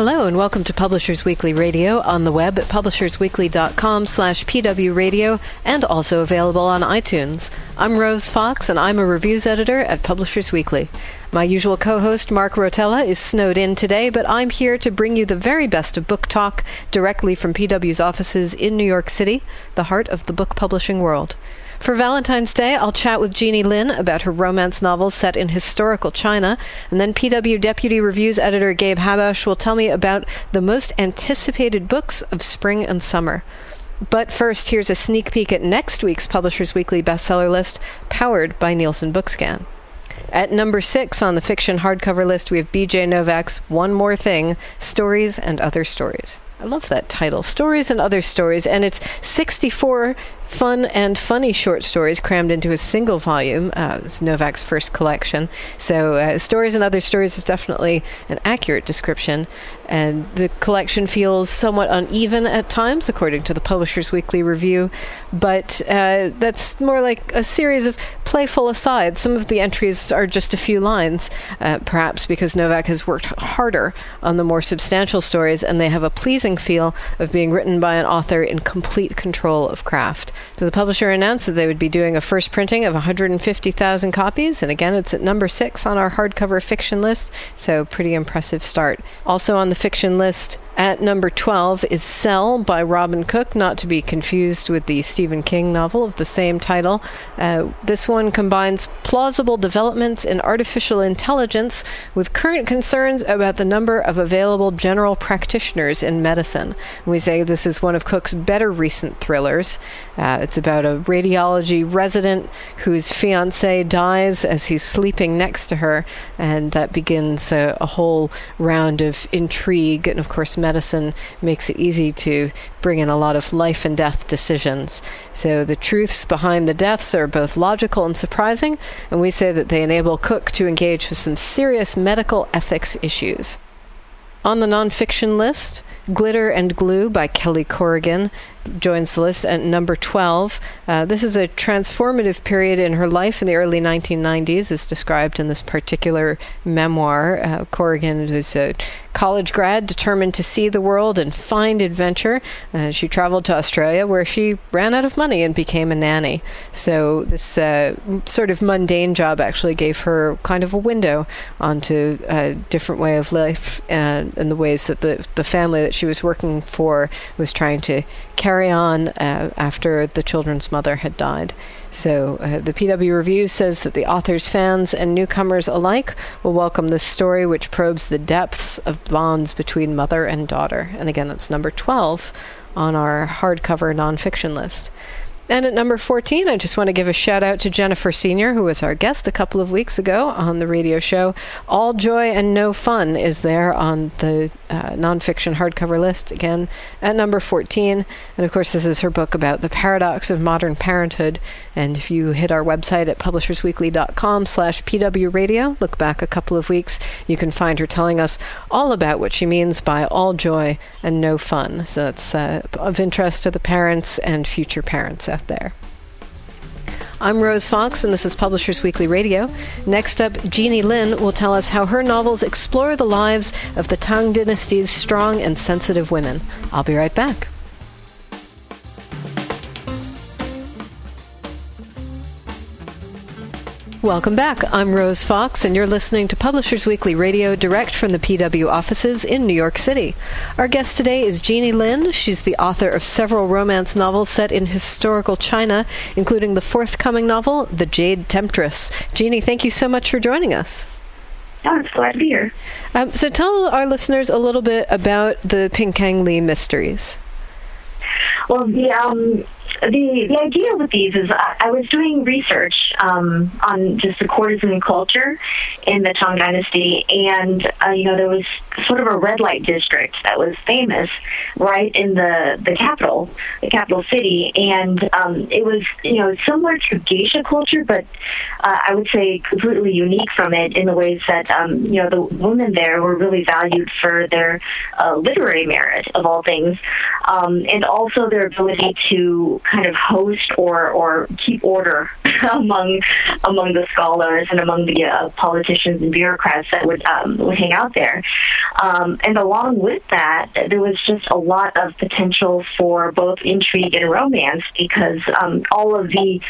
Hello and welcome to Publishers Weekly Radio on the web at publishersweekly.com slash pwradio and also available on iTunes. I'm Rose Fox and I'm a reviews editor at Publishers Weekly. My usual co-host Mark Rotella is snowed in today, but I'm here to bring you the very best of book talk directly from PW's offices in New York City, the heart of the book publishing world. For Valentine's Day, I'll chat with Jeannie Lin about her romance novels set in historical China, and then PW Deputy Reviews Editor Gabe Habash will tell me about the most anticipated books of spring and summer. But first, here's a sneak peek at next week's Publishers Weekly bestseller list, powered by Nielsen Bookscan. At number six on the fiction hardcover list, we have BJ Novak's One More Thing Stories and Other Stories. I love that title, Stories and Other Stories, and it's 64 fun and funny short stories crammed into a single volume. Uh, it's Novak's first collection. So, uh, Stories and Other Stories is definitely an accurate description. And the collection feels somewhat uneven at times, according to the Publishers Weekly review. But uh, that's more like a series of playful asides. Some of the entries are just a few lines, uh, perhaps because Novak has worked harder on the more substantial stories, and they have a pleasing feel of being written by an author in complete control of craft. So the publisher announced that they would be doing a first printing of 150,000 copies, and again, it's at number six on our hardcover fiction list, so pretty impressive start. Also on the fiction list, at number 12 is Cell by Robin Cook, not to be confused with the Stephen King novel of the same title. Uh, this one combines plausible developments in artificial intelligence with current concerns about the number of available general practitioners in medicine. We say this is one of Cook's better recent thrillers. Uh, it's about a radiology resident whose fiance dies as he's sleeping next to her, and that begins a, a whole round of intrigue and, of course, medicine makes it easy to bring in a lot of life and death decisions. So the truths behind the deaths are both logical and surprising, and we say that they enable Cook to engage with some serious medical ethics issues. On the nonfiction list, Glitter and Glue by Kelly Corrigan joins the list at number 12. Uh, this is a transformative period in her life in the early 1990s, as described in this particular memoir. Uh, Corrigan is a college grad determined to see the world and find adventure. Uh, she traveled to Australia where she ran out of money and became a nanny. So, this uh, sort of mundane job actually gave her kind of a window onto a different way of life and, and the ways that the, the family that she was working for was trying to carry on uh, after the children's mother had died. So uh, the PW Review says that the author's fans and newcomers alike will welcome this story, which probes the depths of bonds between mother and daughter. And again, that's number 12 on our hardcover nonfiction list. And at number 14, I just want to give a shout out to Jennifer Senior, who was our guest a couple of weeks ago on the radio show. All Joy and No Fun is there on the uh, nonfiction hardcover list, again, at number 14. And of course, this is her book about the paradox of modern parenthood. And if you hit our website at publishersweekly.com slash pwradio, look back a couple of weeks, you can find her telling us all about what she means by all joy and no fun. So it's uh, of interest to the parents and future parents out there. I'm Rose Fox, and this is Publishers Weekly Radio. Next up, Jeannie Lin will tell us how her novels explore the lives of the Tang Dynasty's strong and sensitive women. I'll be right back. Welcome back. I'm Rose Fox, and you're listening to Publishers Weekly Radio direct from the PW offices in New York City. Our guest today is Jeannie Lin. She's the author of several romance novels set in historical China, including the forthcoming novel, The Jade Temptress. Jeannie, thank you so much for joining us. Oh, it's glad to be here. Um, so tell our listeners a little bit about the Pingkang Li mysteries. Well, the um, the the idea with these is I, I was doing research um, on just the courtesan culture in the Tang Dynasty, and uh, you know there was sort of a red light district that was famous right in the the capital, the capital city, and um, it was you know similar to geisha culture, but uh, I would say completely unique from it in the ways that um, you know the women there were really valued for their uh, literary merit of all things, um, and also their ability to kind of host or or keep order among among the scholars and among the uh, politicians and bureaucrats that would um, would hang out there. Um, and along with that, there was just a lot of potential for both intrigue and romance because um, all of the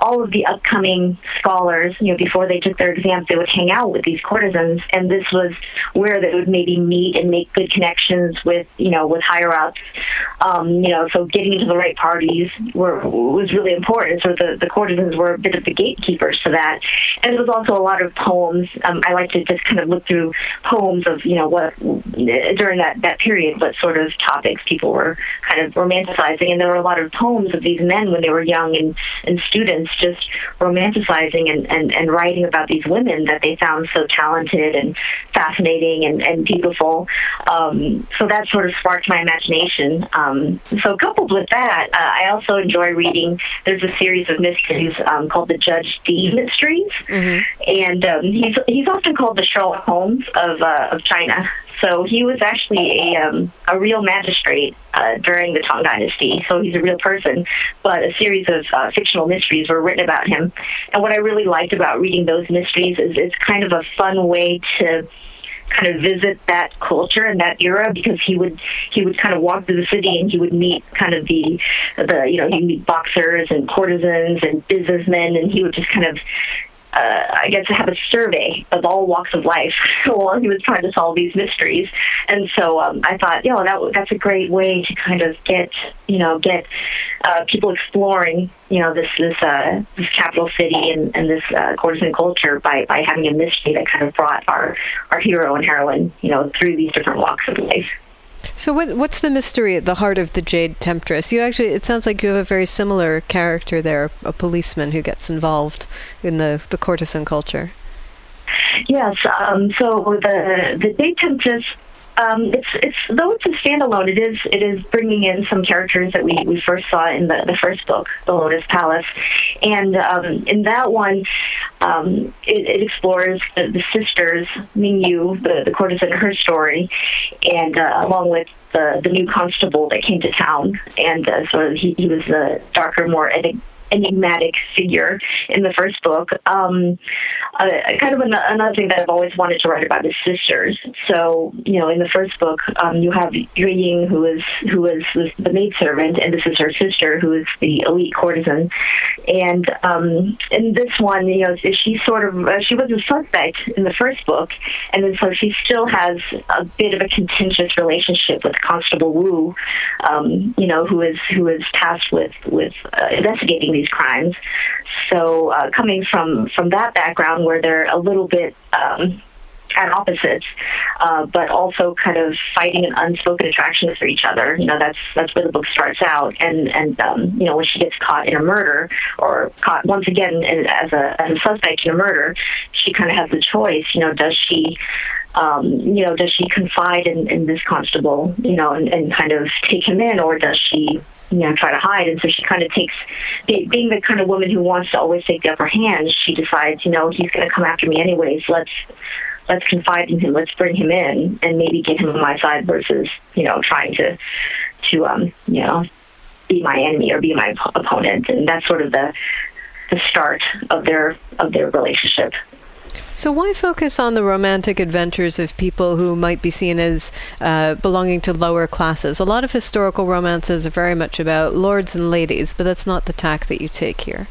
all of the upcoming scholars, you know, before they took their exams, they would hang out with these courtesans, and this was where they would maybe meet and make good connections with, you know, with higher ups. Um, you know, so getting into the right parties were was really important. So the the courtesans were a bit of the gatekeepers to that, and there was also a lot of poems. Um, I like to just kind of look through poems of you know what during that that period, what sort of topics people were kind of romanticizing, and there were a lot of poems of these men when they were young and and students just romanticizing and and, and writing about these women that they found so talented and fascinating and, and beautiful. Um, so that sort of sparked my imagination. Um, so coupled with that, uh, I also enjoy reading. There's a series of mysteries um, called the Judge Dee mysteries, mm-hmm. and um, he's he's often called the Sherlock Holmes of uh, of China. So he was actually a um, a real magistrate uh, during the Tang Dynasty. So he's a real person. But a series of uh, fictional mysteries were written about him. And what I really liked about reading those mysteries is it's kind of a fun way to kind of visit that culture and that era because he would he would kind of walk through the city and he would meet kind of the the you know he'd meet boxers and courtesans and businessmen and he would just kind of uh, I guess, to have a survey of all walks of life while he was trying to solve these mysteries. And so um, I thought, you know, that that's a great way to kind of get, you know, get uh, people exploring, you know, this this uh, this capital city and, and this uh, courtesan culture by by having a mystery that kind of brought our our hero and heroine, you know, through these different walks of life. So, what, what's the mystery at the heart of the Jade Temptress? You actually, it sounds like you have a very similar character there, a policeman who gets involved in the, the courtesan culture. Yes. Um, so the the Jade Temptress um, it's it's though it's a standalone, it is it is bringing in some characters that we, we first saw in the, the first book, The Lotus Palace, and um, in that one, um, it, it, explores the, the sisters Mingyu, the the courtesan, her story, and uh, along with the the new constable that came to town, and uh, so he, he was a darker, more enigmatic figure in the first book. Um, uh, kind of an- another thing that I've always wanted to write about is sisters. So, you know, in the first book, um, you have Yue Ying, who is who is the maidservant, and this is her sister, who is the elite courtesan. And um, in this one, you know, she sort of uh, she was a suspect in the first book, and then so she still has a bit of a contentious relationship with Constable Wu, um, you know, who is who is tasked with with uh, investigating these crimes. So uh, coming from from that background, where they're a little bit um, at opposites, uh, but also kind of fighting an unspoken attraction for each other. You know, that's that's where the book starts out. And and um, you know, when she gets caught in a murder or caught once again as a as a suspect in a murder, she kind of has the choice. You know, does she um, you know, does she confide in, in this constable, you know, and, and kind of take him in, or does she you know, try to hide. And so she kind of takes, being the kind of woman who wants to always take the upper hand, she decides, you know, he's going to come after me anyways. Let's let's confide in him. Let's bring him in and maybe get him on my side versus, you know, trying to to um, you know, be my enemy or be my opponent. And that's sort of the the start of their of their relationship. So, why focus on the romantic adventures of people who might be seen as uh, belonging to lower classes? A lot of historical romances are very much about lords and ladies, but that's not the tack that you take here.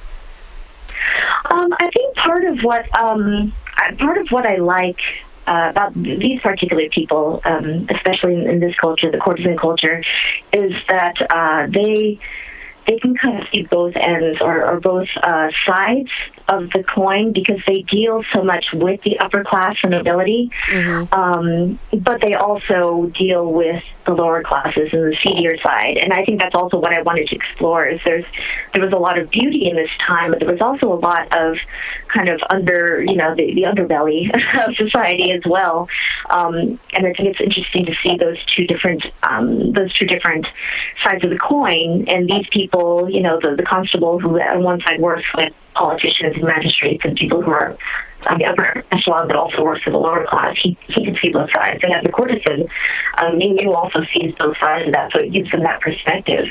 Um, I think part of what um, part of what I like uh, about these particular people, um, especially in, in, this culture, the courtesan culture, is that uh, they they can kind of see both ends or, or both uh, sides of the coin because they deal so much with the upper class and nobility, mm-hmm. um, but they also deal with the lower classes and the seedier side. And I think that's also what I wanted to explore. Is there's there was a lot of beauty in this time, but there was also a lot of kind of under you know the, the underbelly of society as well. Um, and I think it's interesting to see those two different um, those two different sides of the coin. And these people, you know, the the constable who on one side works with politicians and magistrates and people who are on the upper echelon, but also works for the lower class. He, he can see both sides. And as a courtesan, um, also sees both sides of that, so it gives them that perspective.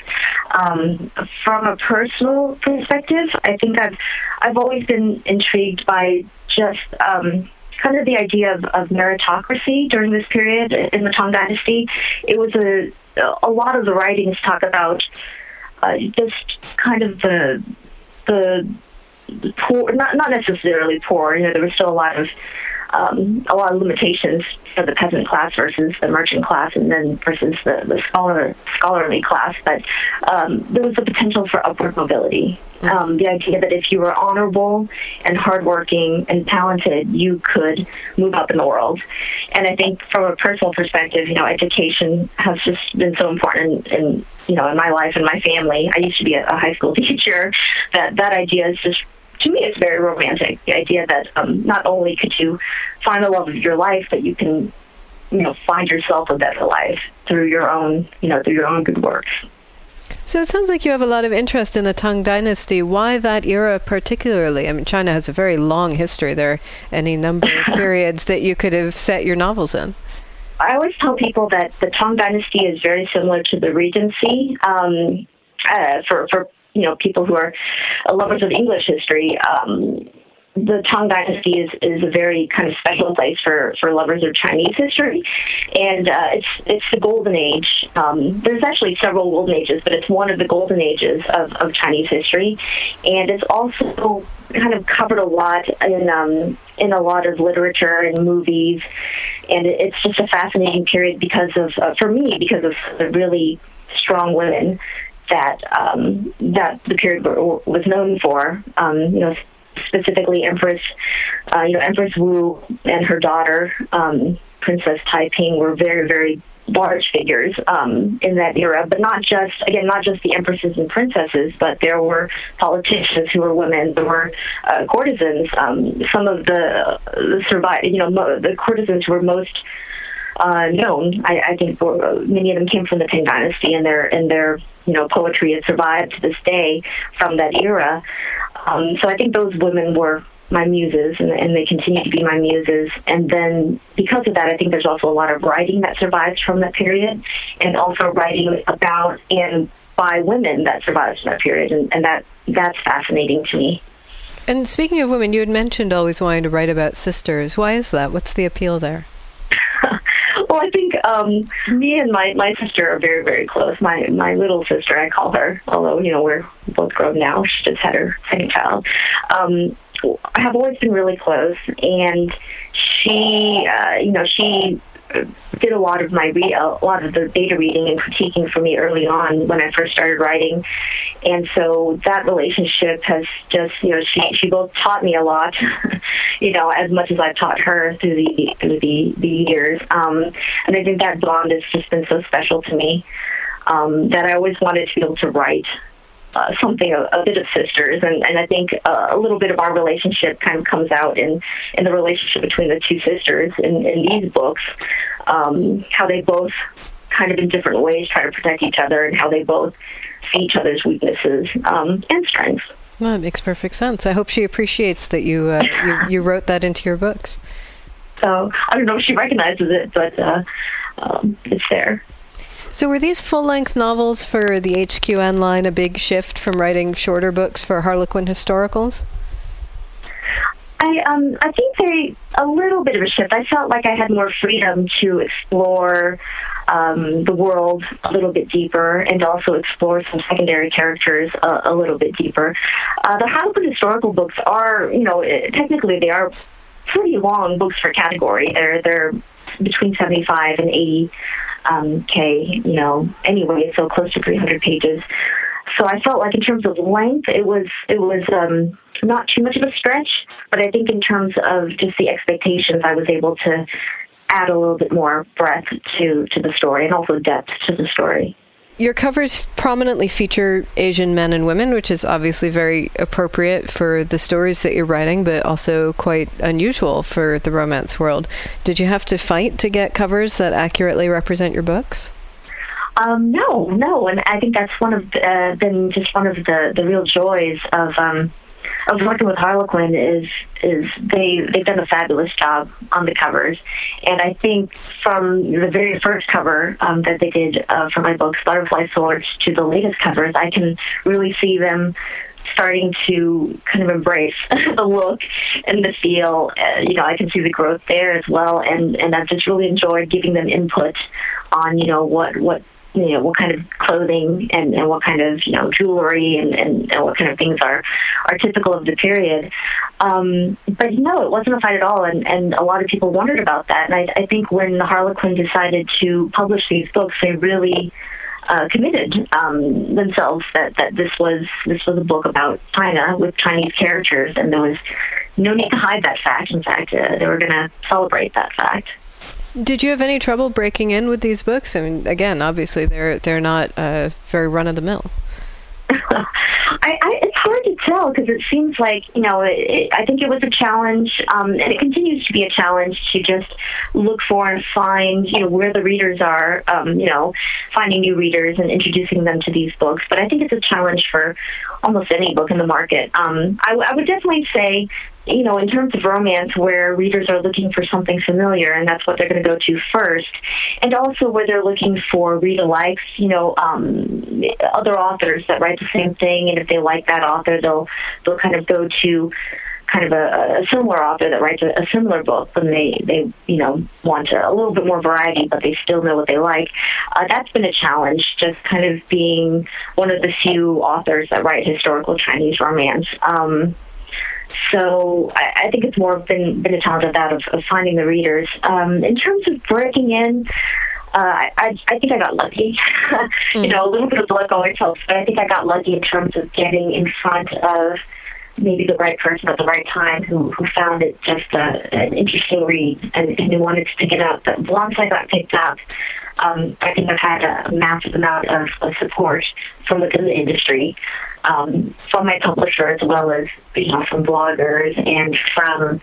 Um, from a personal perspective, I think I've I've always been intrigued by just um, kind of the idea of, of meritocracy during this period in the Tang Dynasty. It was a a lot of the writings talk about uh, just kind of the the poor, not not necessarily poor. You know, there was still a lot of um, a lot of limitations for the peasant class versus the merchant class, and then versus the, the scholar scholarly class. But um, there was the potential for upward mobility. Um, the idea that if you were honorable and hardworking and talented, you could move up in the world. And I think from a personal perspective, you know, education has just been so important in, in you know in my life and my family. I used to be a, a high school teacher. That that idea is just to me, it's very romantic. The idea that um, not only could you find the love of your life, but you can, you know, find yourself a better life through your own, you know, through your own good work. So it sounds like you have a lot of interest in the Tang Dynasty. Why that era particularly? I mean, China has a very long history. There are any number of periods that you could have set your novels in. I always tell people that the Tang Dynasty is very similar to the Regency. Um, uh, for for you know people who are lovers of English history. Um, the Tang Dynasty is, is a very kind of special place for, for lovers of Chinese history, and uh, it's it's the golden age. Um, there's actually several golden ages, but it's one of the golden ages of, of Chinese history, and it's also kind of covered a lot in um, in a lot of literature and movies, and it's just a fascinating period because of uh, for me because of the really strong women that um, that the period was known for. Um, you know, specifically Empress, uh, you know, Empress Wu and her daughter, um, Princess Taiping, were very, very large figures um, in that era, but not just again not just the empresses and princesses, but there were politicians who were women. There were uh, courtesans. Um, some of the the survive, you know, mo- the courtesans who were most uh, known. I, I think many of them came from the Tang Dynasty, and their and their you know poetry has survived to this day from that era. Um, so I think those women were my muses, and, and they continue to be my muses. And then because of that, I think there's also a lot of writing that survives from that period, and also writing about and by women that survives from that period, and, and that that's fascinating to me. And speaking of women, you had mentioned always wanting to write about sisters. Why is that? What's the appeal there? Well, I think um, me and my my sister are very very close. My my little sister, I call her, although you know we're both grown now. She just had her second child. Um, I have always been really close, and she, uh, you know, she did a lot of my read a lot of the beta reading and critiquing for me early on when I first started writing, and so that relationship has just you know she she both taught me a lot, you know as much as I've taught her through the through the the years, um, and I think that bond has just been so special to me um, that I always wanted to be able to write uh, something a, a, bit of sisters, and, and I think uh, a little bit of our relationship kind of comes out in in the relationship between the two sisters in, in these books, um, how they both kind of in different ways try to protect each other, and how they both see each other's weaknesses um, and strengths. Well, it makes perfect sense. I hope she appreciates that you uh, you, you, wrote that into your books. So I don't know if she recognizes it, but uh, um, it's there. So, were these full length novels for the HQN line a big shift from writing shorter books for Harlequin historicals? I um I think they a little bit of a shift. I felt like I had more freedom to explore um, the world a little bit deeper and also explore some secondary characters a, little bit deeper. Uh, the historical books are, you know, technically they are pretty long books for category. They're they're between seventy five and eighty um, K, you know, anyway, so close to 300 pages. So I felt like in terms of length, it was it was um, not too much of a stretch, but I think in terms of just the expectations, I was able to add a little bit more breadth to to the story and also depth to the story. Your covers prominently feature Asian men and women, which is obviously very appropriate for the stories that you're writing, but also quite unusual for the romance world. Did you have to fight to get covers that accurately represent your books? Um, no, no, and I think that's one of uh, been just one of the the real joys of um, of working with Harlequin is is they they've done a fabulous job on the covers, and I think from the very first cover um, that they did uh, for my books, Butterfly Swords, to the latest covers, I can really see them starting to kind of embrace the look and the feel. Uh, you know, I can see the growth there as well, and and I've just really enjoyed giving them input on you know what what you know what kind of clothing and, and what kind of you know jewelry and, and, and what kind of things are are typical of the period. Um, but no, it wasn't a fight at all, and, and a lot of people wondered about that. And I, I think when the Harlequin decided to publish these books, they really uh, committed um, themselves that, that this was this was a book about China with Chinese characters, and there was no need to hide that fact. In fact, uh, they were going to celebrate that fact. Did you have any trouble breaking in with these books? I mean, again, obviously they're they're not uh, very run of the mill. I, I, it's hard to tell because it seems like you know. It, I think it was a challenge, um, and it continues to be a challenge to just look for and find you know where the readers are. Um, you know, finding new readers and introducing them to these books. But I think it's a challenge for almost any book in the market. Um, I, I would definitely say you know, in terms of romance, where readers are looking for something familiar, and that's what they're going to go to first, and also where they're looking for read alikes, you know, um, other authors that write the same thing, and if they like that author, they'll they'll kind of go to kind of a, a similar author that writes a, a similar book when they they you know want a, a little bit more variety, but they still know what they like. Uh, that's been a challenge, just kind of being one of the few authors that write historical Chinese romance. Um, so I, I think it's more been been a challenge of that of, of finding the readers. Um, in terms of breaking in, uh, I, I think I got lucky. mm. You know, a little bit of luck always helps, but I think I got lucky in terms of getting in front of maybe the right person at the right time who, who found it just a, an interesting read and, and who wanted to pick it up. But once I got picked up, um, I think I've had a massive amount of, of support from within the industry um, from my publisher as well as you know from bloggers and from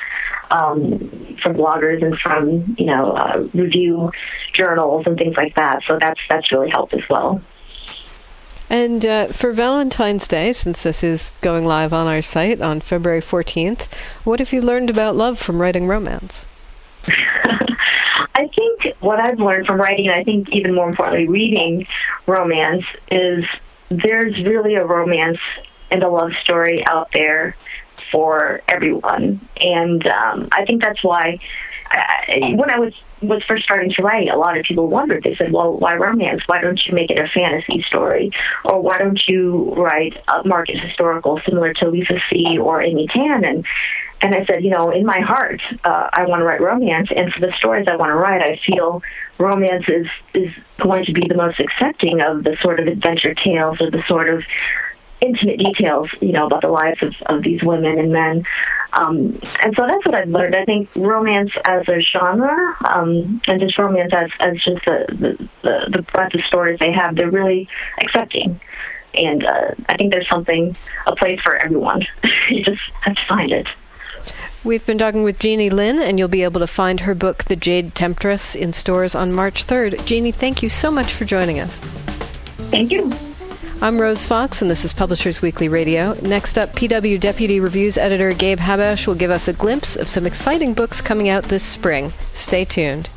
um, from bloggers and from you know uh, review journals and things like that. So that's that's really helped as well. And uh, for Valentine's Day, since this is going live on our site on February 14th, what have you learned about love from writing romance? I think what I've learned from writing, and I think even more importantly, reading romance, is there's really a romance and a love story out there for everyone. And um, I think that's why I, when I was was first starting to write, a lot of people wondered. They said, "Well, why romance? Why don't you make it a fantasy story, or why don't you write a market historical similar to Lisa See or Amy Tan?" And and I said, you know, in my heart, uh, I want to write romance, and for the stories I want to write, I feel romance is is going to be the most accepting of the sort of adventure tales or the sort of intimate details, you know, about the lives of, of these women and men. Um, and so that's what I've learned. I think romance as a genre, um, and just romance as, as just the, the, the, breadth of stories they have, they're really accepting. And uh, I think there's something, a place for everyone. you just have to find it. We've been talking with Jeannie Lin, and you'll be able to find her book, The Jade Temptress, in stores on March 3rd. Jeannie, thank you so much for joining us. Thank you. I'm Rose Fox, and this is Publishers Weekly Radio. Next up, PW Deputy Reviews Editor Gabe Habash will give us a glimpse of some exciting books coming out this spring. Stay tuned.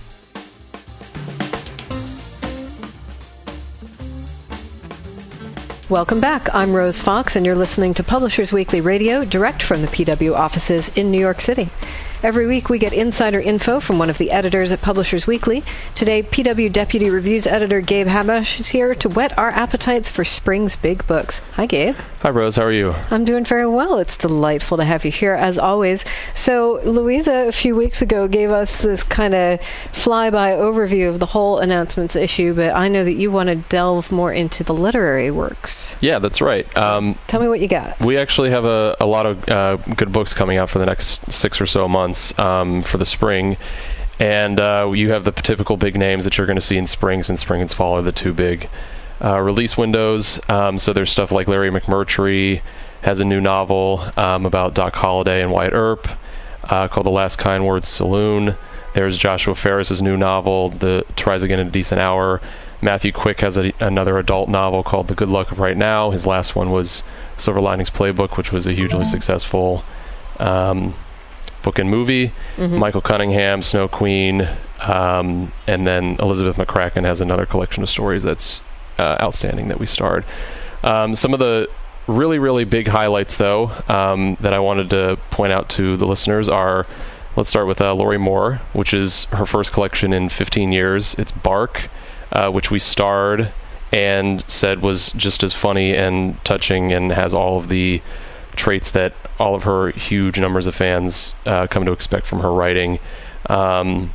Welcome back. I'm Rose Fox, and you're listening to Publishers Weekly Radio, direct from the PW offices in New York City. Every week we get insider info from one of the editors at Publishers Weekly. Today, PW Deputy Reviews Editor Gabe Habash is here to whet our appetites for spring's big books. Hi, Gabe. Hi, Rose. How are you? I'm doing very well. It's delightful to have you here, as always. So, Louisa, a few weeks ago, gave us this kind of flyby overview of the whole announcements issue, but I know that you want to delve more into the literary works. Yeah, that's right. Um, Tell me what you got. We actually have a, a lot of uh, good books coming out for the next six or so months um, for the spring. and uh, you have the typical big names that you're going to see in spring, since spring and fall are the two big uh, release windows. Um, so there's stuff like Larry McMurtry has a new novel um, about Doc Holliday and Wyatt Earp uh, called The Last Kind Words Saloon. There's Joshua Ferris's new novel, To Rise Again in a Decent Hour. Matthew Quick has a, another adult novel called The Good Luck of Right Now. His last one was Silver Linings Playbook, which was a hugely successful um, book and movie. Mm-hmm. Michael Cunningham, Snow Queen, um, and then Elizabeth McCracken has another collection of stories that's uh, outstanding that we starred. Um, some of the really, really big highlights, though, um, that I wanted to point out to the listeners are let's start with uh, Lorrie Moore, which is her first collection in 15 years. It's Bark, uh, which we starred and said was just as funny and touching and has all of the traits that all of her huge numbers of fans uh, come to expect from her writing. Um,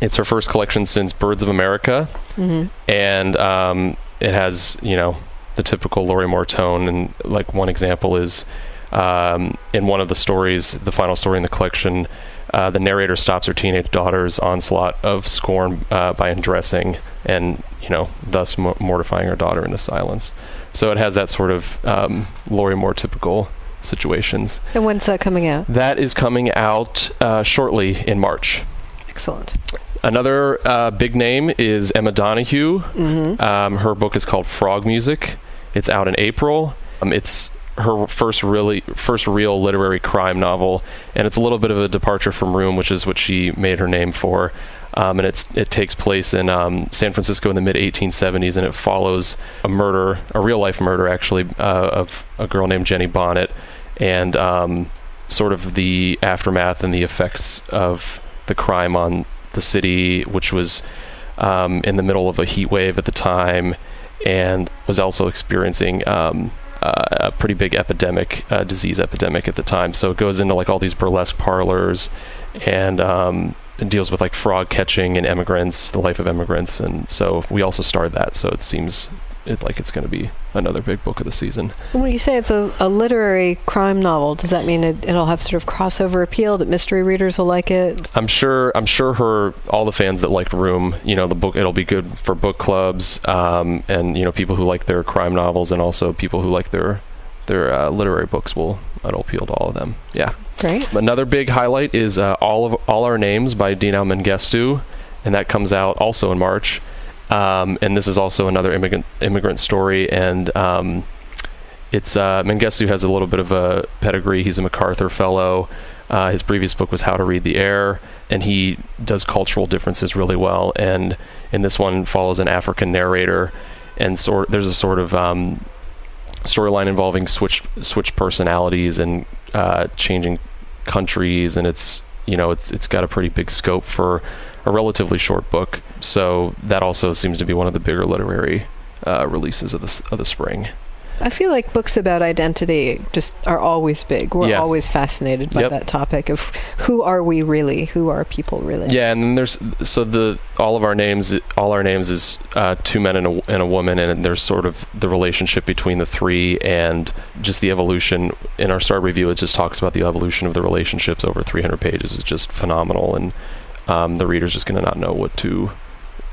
it's her first collection since Birds of America, Mm-hmm. and um, it has you know the typical Lorrie Moore tone. And like one example is um, in one of the stories, the final story in the collection, uh, the narrator stops her teenage daughter's onslaught of scorn uh, by undressing and you know thus mo- mortifying her daughter into silence. So it has that sort of um, Lorrie Moore typical situations. And when's that coming out? That is coming out uh, shortly in March. Excellent. Another uh, big name is Emma Donoghue. Mm-hmm. Um, her book is called Frog Music. It's out in April. Um, it's her first really first real literary crime novel, and it's a little bit of a departure from Room, which is what she made her name for. Um, and it's it takes place in um, San Francisco in the mid 1870s, and it follows a murder, a real life murder actually, uh, of a girl named Jenny Bonnet, and um, sort of the aftermath and the effects of the crime on the city, which was um, in the middle of a heat wave at the time, and was also experiencing um, uh, a pretty big epidemic, uh, disease epidemic at the time. So it goes into like all these burlesque parlors, and um, it deals with like frog catching and immigrants, the life of immigrants, and so we also starred that. So it seems it, like it's going to be another big book of the season. And when you say it's a, a literary crime novel, does that mean it, it'll have sort of crossover appeal that mystery readers will like it? I'm sure. I'm sure her all the fans that liked Room, you know, the book it'll be good for book clubs, um, and you know people who like their crime novels, and also people who like their their uh, literary books will it'll appeal to all of them. Yeah. Great. Another big highlight is uh, all of all our names by Dinaw Mengestu, and that comes out also in March. Um, and this is also another immigrant immigrant story, and um, it's uh, has a little bit of a pedigree. He's a MacArthur Fellow. Uh, his previous book was How to Read the Air, and he does cultural differences really well. And in this one, follows an African narrator, and sort there's a sort of um, storyline involving switch switch personalities and uh, changing countries, and it's you know it's it's got a pretty big scope for a relatively short book. So that also seems to be one of the bigger literary uh, releases of the of the spring. I feel like books about identity just are always big. We're Yeah. always fascinated by Yep. that topic of who are we really? Who are people really? Yeah, and then there's so the all of our names, all our names is uh, two men and a, and a woman, and there's sort of the relationship between the three and just the evolution. In our star review, it just talks about the evolution of the relationships over 300 pages. It's just phenomenal, and um, the reader's just going to not know what to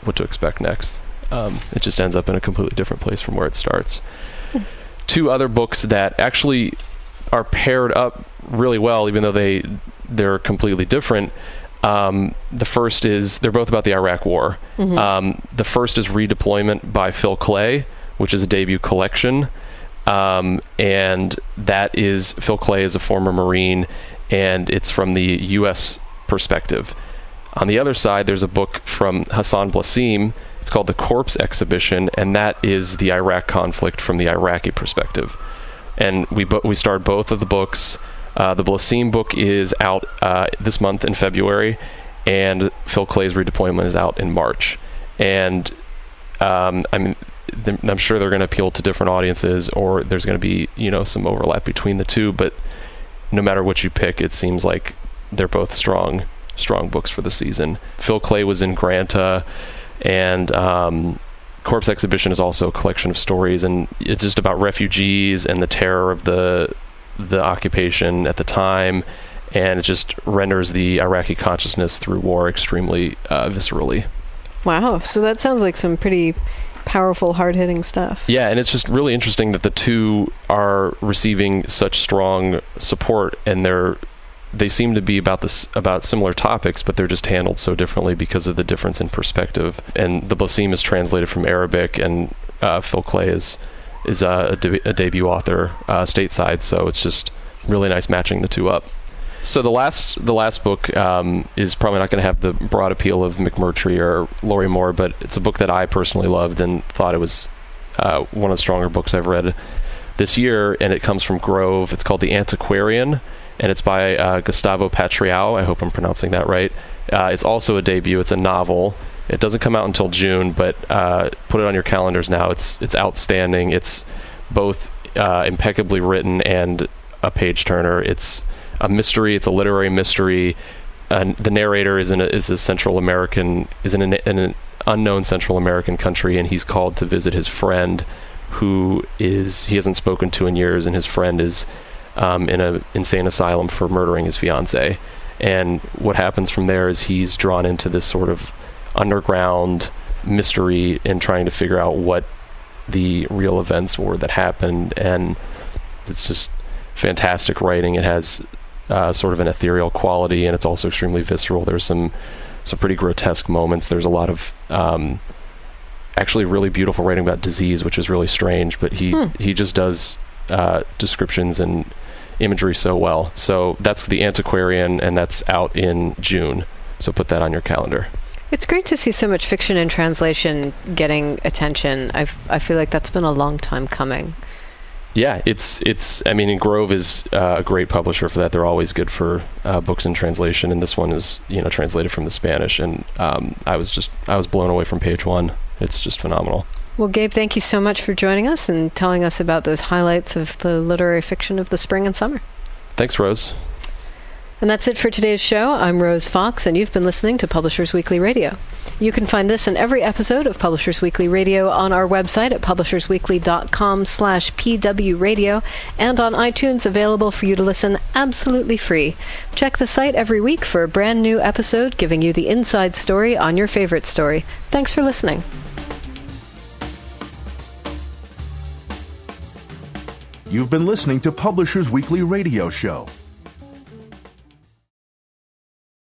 what to expect next. Um, it just ends up in a completely different place from where it starts. Two other books that actually are paired up really well, even though they they're completely different. Um, the first is they're both about the Iraq War. Um, the first is Redeployment by Phil Klay, which is a debut collection, um, and that is Phil Klay is a former Marine, and it's from the U.S. perspective. On the other side, there's a book from Hassan Blasim. It's called The Corpse Exhibition, and that is the Iraq conflict from the Iraqi perspective. And we bo- we starred both of the books. Uh, the Blassim book is out uh, this month in February, and Phil Klay's Redeployment is out in March. And um, I mean, th- I'm sure they're going to appeal to different audiences, or there's going to be you know some overlap between the two. But no matter what you pick, it seems like they're both strong strong books for the season. Phil Klay was in Granta, and um, Corpse Exhibition is also a collection of stories, and it's just about refugees and the terror of the the occupation at the time, and it just renders the Iraqi consciousness through war extremely uh, viscerally. Wow. So that sounds like some pretty powerful, hard hitting stuff. Yeah, and it's just really interesting that the two are receiving such strong support, and they're they seem to be about this about similar topics, but they're just handled so differently because of the difference in perspective. And the Blasim is translated from Arabic, and uh, Phil Klay is is a, de- a debut author uh, stateside, so it's just really nice matching the two up. So the last the last book um, is probably not going to have the broad appeal of McMurtry or Lorrie Moore, but it's a book that I personally loved and thought it was uh, one of the stronger books I've read this year, and it comes from Grove. It's called The Antiquarian and it's by uh, Gustavo Patriau. I hope I'm pronouncing that right. Uh, it's also a debut. It's a novel. It doesn't come out until June, but uh, put it on your calendars now. It's it's outstanding. It's both uh, impeccably written and a page turner. It's a mystery. It's a literary mystery. And the narrator is in a, is a Central American is in, an, in an unknown Central American country, and he's called to visit his friend, who is he hasn't spoken to in years, and his friend is um, in an insane asylum for murdering his fiancee. And what happens from there is he's drawn into this sort of underground mystery in trying to figure out what the real events were that happened. And it's just fantastic writing. It has uh, sort of an ethereal quality, and it's also extremely visceral. There's some some pretty grotesque moments. There's a lot of um, actually really beautiful writing about disease, which is really strange. But he hmm. he just does uh, descriptions and imagery so well. So that's the Antiquarian, and that's out in June. So put that on your calendar. It's great to see so much fiction and translation getting attention. I I feel like that's been a long time coming. Yeah, it's it's. I mean, Grove is uh, a great publisher for that. They're always good for uh, books in translation, and this one is you know translated from the Spanish. And um, I was just I was blown away from page one. It's just phenomenal. Well, Gabe, thank you so much for joining us and telling us about those highlights of the literary fiction of the spring and summer. Thanks, Rose. And that's it for today's show. I'm Rose Fox, and you've been listening to Publishers Weekly Radio. You can find this and every episode of Publishers Weekly Radio on our website at publishersweekly.com slash pwradio and on iTunes available for you to listen absolutely free. Check the site every week for a brand new episode giving you the inside story on your favorite story. Thanks for listening. You've been listening to Publishers Weekly Radio Show.